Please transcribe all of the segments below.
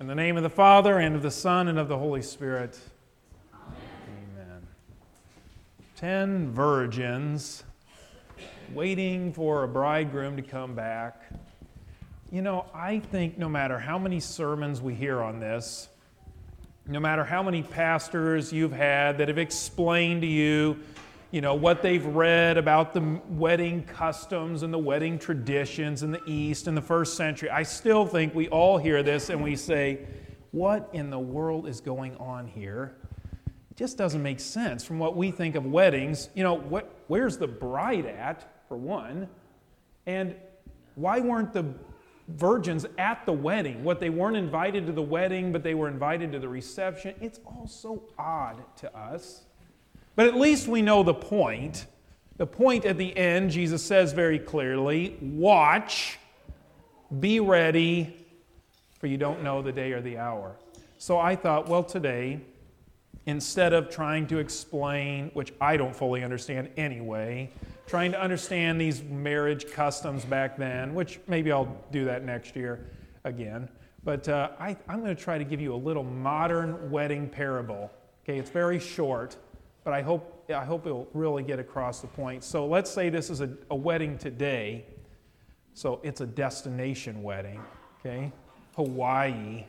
In the name of the Father, and of the Son, and of the Holy Spirit. Amen. Amen. Ten virgins waiting for a bridegroom to come back. You know, I think no matter how many sermons we hear on this, no matter how many pastors you've had that have explained to you you know, what they've read about the wedding customs and the wedding traditions in the East in the first century, I still think we all hear this and we say, what in the world is going on here? It just doesn't make sense from what we think of weddings. You know, what, where's the bride at, for one? And why weren't the virgins at the wedding? What, they weren't invited to the wedding, but they were invited to the reception? It's all so odd to us. But at least we know the point. The point at the end, Jesus says very clearly watch, be ready, for you don't know the day or the hour. So I thought, well, today, instead of trying to explain, which I don't fully understand anyway, trying to understand these marriage customs back then, which maybe I'll do that next year again. But uh, I, I'm going to try to give you a little modern wedding parable. Okay, it's very short but I hope, I hope it'll really get across the point. So let's say this is a, a wedding today. So it's a destination wedding, okay? Hawaii.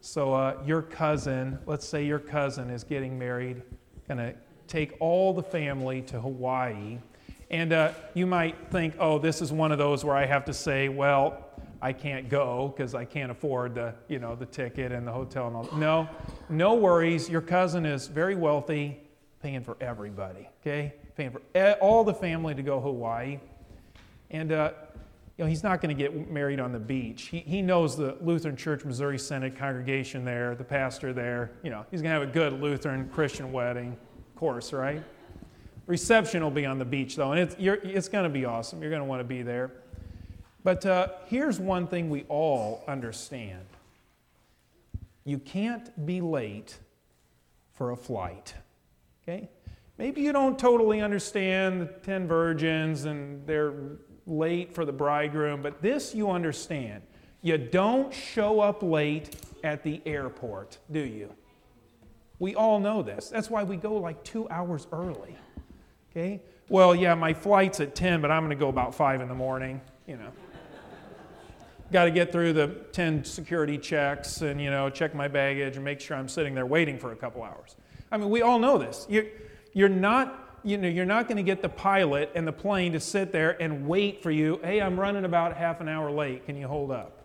So uh, your cousin, let's say your cousin is getting married, gonna take all the family to Hawaii. And uh, you might think, oh, this is one of those where I have to say, well, I can't go because I can't afford the, you know, the ticket and the hotel and all. No, no worries. Your cousin is very wealthy, paying for everybody, okay? Paying for all the family to go Hawaii. And, uh, you know, he's not going to get married on the beach. He, he knows the Lutheran Church Missouri Synod congregation there, the pastor there. You know, he's going to have a good Lutheran Christian wedding, of course, right? Reception will be on the beach, though, and it's, it's going to be awesome. You're going to want to be there. But uh, here's one thing we all understand you can't be late for a flight. Okay? Maybe you don't totally understand the 10 virgins and they're late for the bridegroom, but this you understand. You don't show up late at the airport, do you? We all know this. That's why we go like two hours early. Okay? Well, yeah, my flight's at 10, but I'm going to go about 5 in the morning, you know got to get through the 10 security checks and you know check my baggage and make sure i'm sitting there waiting for a couple hours. I mean we all know this. You're, you're not you know you're not going to get the pilot and the plane to sit there and wait for you hey i'm running about half an hour late. Can you hold up?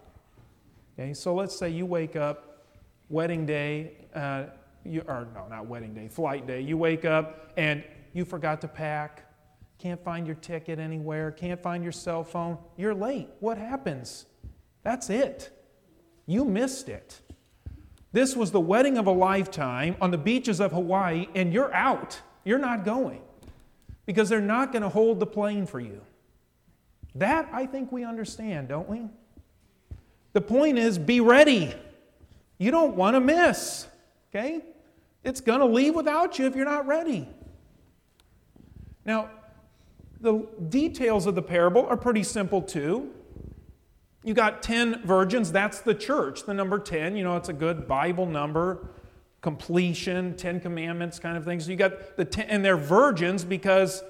Okay so let's say you wake up wedding day uh, you, or no not wedding day flight day. You wake up and you forgot to pack can't find your ticket anywhere can't find your cell phone. You're late. What happens that's it. You missed it. This was the wedding of a lifetime on the beaches of Hawaii, and you're out. You're not going because they're not going to hold the plane for you. That I think we understand, don't we? The point is be ready. You don't want to miss, okay? It's going to leave without you if you're not ready. Now, the details of the parable are pretty simple too. You got 10 virgins, that's the church, the number 10. You know, it's a good Bible number, completion, 10 commandments kind of thing. So you got the 10, and they're virgins because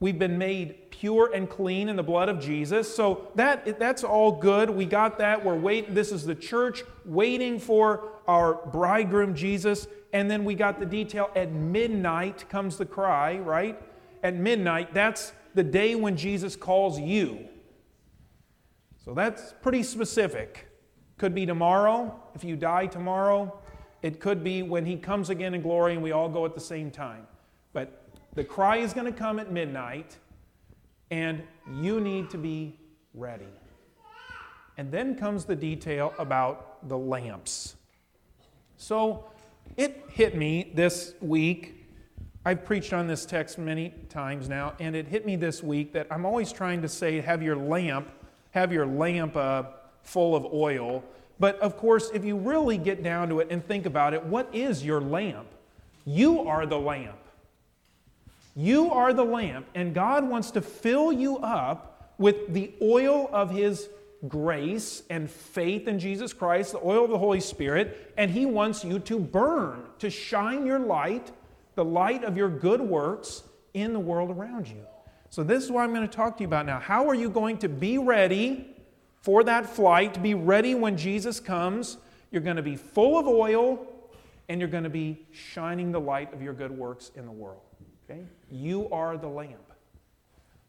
we've been made pure and clean in the blood of Jesus. So that, that's all good. We got that. We're waiting. This is the church waiting for our bridegroom Jesus. And then we got the detail at midnight comes the cry, right? At midnight, that's the day when Jesus calls you. So that's pretty specific. Could be tomorrow, if you die tomorrow. It could be when he comes again in glory and we all go at the same time. But the cry is going to come at midnight, and you need to be ready. And then comes the detail about the lamps. So it hit me this week. I've preached on this text many times now, and it hit me this week that I'm always trying to say, have your lamp have your lamp uh, full of oil. But of course, if you really get down to it and think about it, what is your lamp? You are the lamp. You are the lamp, and God wants to fill you up with the oil of His grace and faith in Jesus Christ, the oil of the Holy Spirit, and He wants you to burn, to shine your light, the light of your good works, in the world around you. So, this is what I'm going to talk to you about now. How are you going to be ready for that flight, be ready when Jesus comes? You're going to be full of oil and you're going to be shining the light of your good works in the world. Okay? You are the lamp.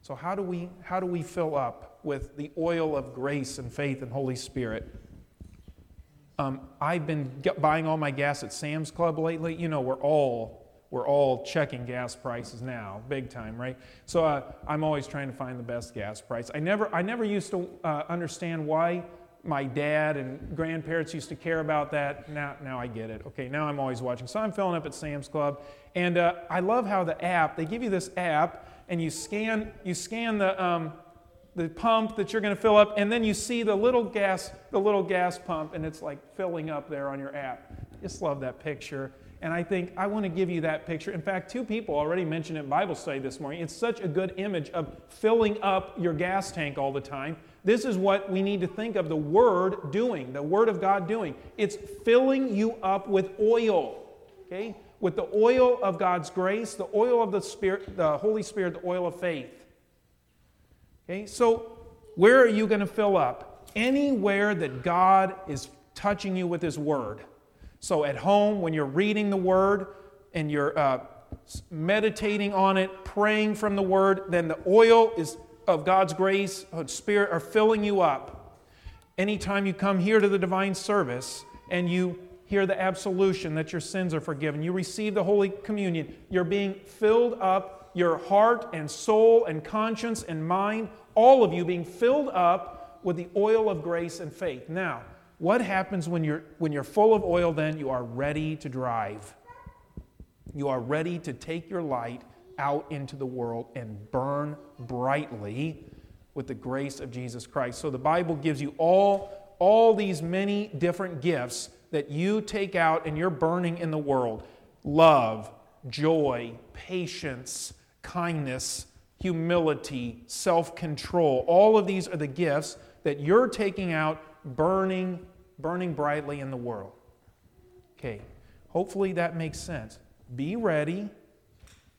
So how do we how do we fill up with the oil of grace and faith and Holy Spirit? Um, I've been buying all my gas at Sam's Club lately. You know, we're all we're all checking gas prices now, big time, right? So uh, I'm always trying to find the best gas price. I never, I never used to uh, understand why my dad and grandparents used to care about that. Now, now I get it. Okay, now I'm always watching. So I'm filling up at Sam's Club, and uh, I love how the app. They give you this app, and you scan, you scan the. Um, the pump that you're going to fill up, and then you see the little gas, the little gas pump, and it's like filling up there on your app. Just love that picture. And I think I want to give you that picture. In fact, two people already mentioned it in Bible study this morning. It's such a good image of filling up your gas tank all the time. This is what we need to think of the Word doing, the Word of God doing. It's filling you up with oil, okay? With the oil of God's grace, the oil of the Spirit, the Holy Spirit, the oil of faith. Okay, so where are you going to fill up? Anywhere that God is touching you with His Word. So at home, when you're reading the Word and you're uh, meditating on it, praying from the Word, then the oil is of God's grace, of Spirit, are filling you up. Anytime you come here to the divine service and you hear the absolution that your sins are forgiven, you receive the Holy Communion, you're being filled up, your heart and soul and conscience and mind, all of you being filled up with the oil of grace and faith. Now, what happens when you're, when you're full of oil then? You are ready to drive. You are ready to take your light out into the world and burn brightly with the grace of Jesus Christ. So the Bible gives you all, all these many different gifts that you take out and you're burning in the world love, joy, patience, kindness, humility, self control. All of these are the gifts that you're taking out, burning burning brightly in the world. Okay, hopefully that makes sense. Be ready.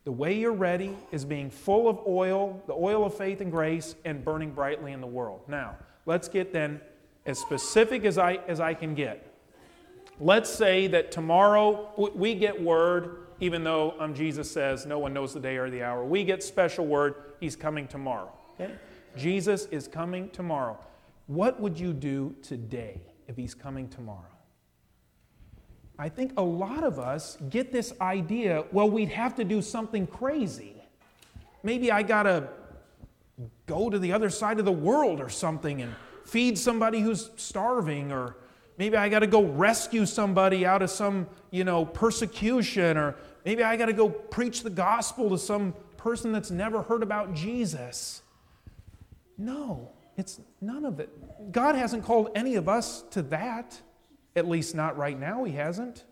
The way you're ready is being full of oil, the oil of faith and grace, and burning brightly in the world. Now, let's get then as specific as I, as I can get. Let's say that tomorrow we get word, even though um, Jesus says no one knows the day or the hour, we get special word, he's coming tomorrow. Okay? Jesus is coming tomorrow. What would you do today? If he's coming tomorrow. I think a lot of us get this idea well, we'd have to do something crazy. Maybe I got to go to the other side of the world or something and feed somebody who's starving or maybe I got to go rescue somebody out of some, you know, persecution or maybe I got to go preach the gospel to some person that's never heard about Jesus. No. It's none of it. God hasn't called any of us to that, at least not right now, He hasn't.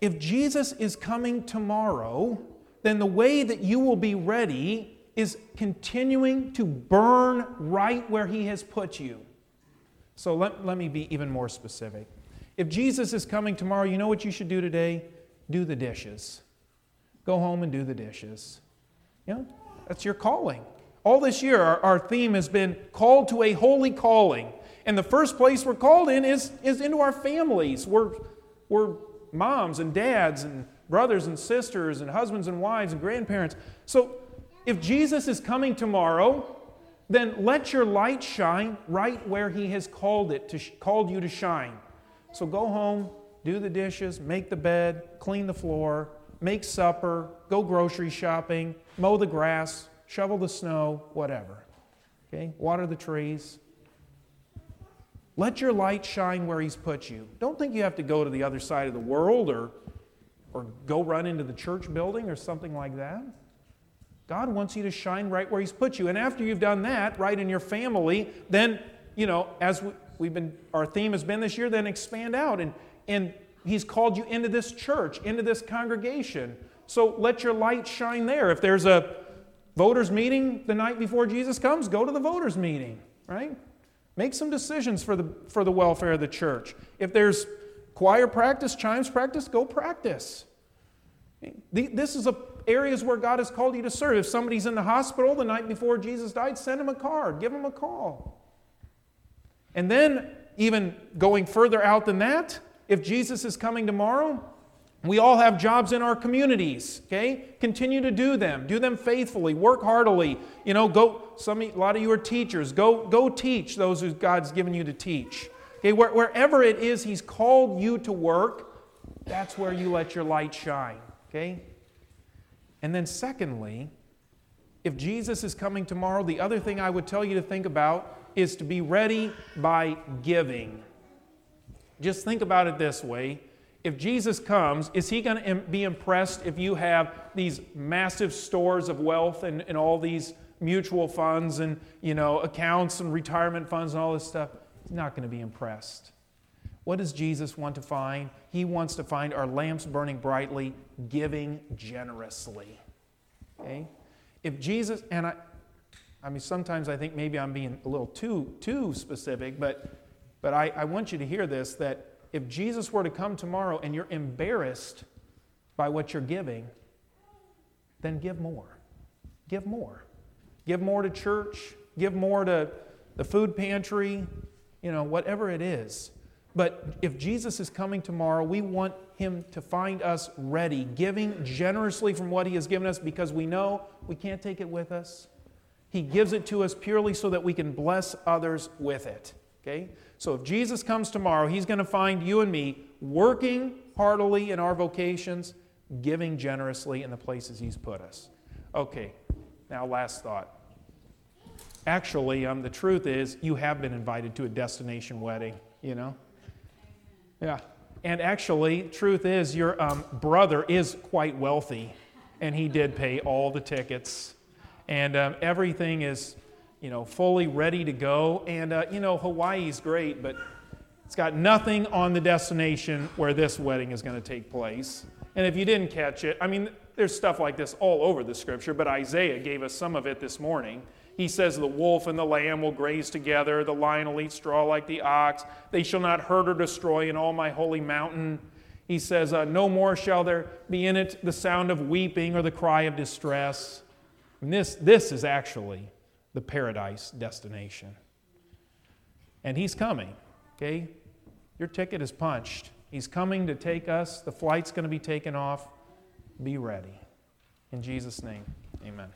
If Jesus is coming tomorrow, then the way that you will be ready is continuing to burn right where He has put you. So let, let me be even more specific. If Jesus is coming tomorrow, you know what you should do today? Do the dishes. Go home and do the dishes. You know, that's your calling. All this year, our, our theme has been called to a holy calling. And the first place we're called in is, is into our families. We're, we're moms and dads and brothers and sisters and husbands and wives and grandparents. So if Jesus is coming tomorrow, then let your light shine right where he has called it to called you to shine. So go home, do the dishes, make the bed, clean the floor, make supper, go grocery shopping, mow the grass, shovel the snow, whatever. Okay? Water the trees. Let your light shine where He's put you. Don't think you have to go to the other side of the world or, or go run into the church building or something like that. God wants you to shine right where He's put you. And after you've done that, right in your family, then, you know, as we, have been, our theme has been this year, then expand out. And, and He's called you into this church, into this congregation. So let your light shine there. If there's a Voters' meeting the night before Jesus comes, go to the voters' meeting, right? Make some decisions for the, for the welfare of the church. If there's choir practice, chimes practice, go practice. This is a, areas where God has called you to serve. If somebody's in the hospital the night before Jesus died, send him a card, give him a call. And then, even going further out than that, if Jesus is coming tomorrow, we all have jobs in our communities, okay? Continue to do them. Do them faithfully. Work heartily. You know, go, some, a lot of you are teachers. Go, go teach those who God's given you to teach. Okay, Where, wherever it is He's called you to work, that's where you let your light shine, okay? And then, secondly, if Jesus is coming tomorrow, the other thing I would tell you to think about is to be ready by giving. Just think about it this way if Jesus comes, is he going to be impressed if you have these massive stores of wealth and, and all these mutual funds and you know accounts and retirement funds and all this stuff? He's not going to be impressed. What does Jesus want to find? He wants to find our lamps burning brightly, giving generously. Okay? If Jesus, and I, I mean, sometimes I think maybe I'm being a little too, too specific, but, but I, I want you to hear this that if Jesus were to come tomorrow and you're embarrassed by what you're giving, then give more. Give more. Give more to church, give more to the food pantry, you know, whatever it is. But if Jesus is coming tomorrow, we want him to find us ready, giving generously from what he has given us because we know we can't take it with us. He gives it to us purely so that we can bless others with it. Okay? So if Jesus comes tomorrow, he's going to find you and me working heartily in our vocations, giving generously in the places he's put us. Okay, now last thought. Actually, um, the truth is, you have been invited to a destination wedding, you know? Yeah. And actually, truth is, your um, brother is quite wealthy, and he did pay all the tickets. And um, everything is you know, fully ready to go. And, uh, you know, Hawaii's great, but it's got nothing on the destination where this wedding is going to take place. And if you didn't catch it, I mean, there's stuff like this all over the scripture, but Isaiah gave us some of it this morning. He says, The wolf and the lamb will graze together, the lion will eat straw like the ox. They shall not hurt or destroy in all my holy mountain. He says, uh, No more shall there be in it the sound of weeping or the cry of distress. And this, this is actually the paradise destination. And he's coming, okay? Your ticket is punched. He's coming to take us. The flight's going to be taken off. Be ready. In Jesus' name, amen.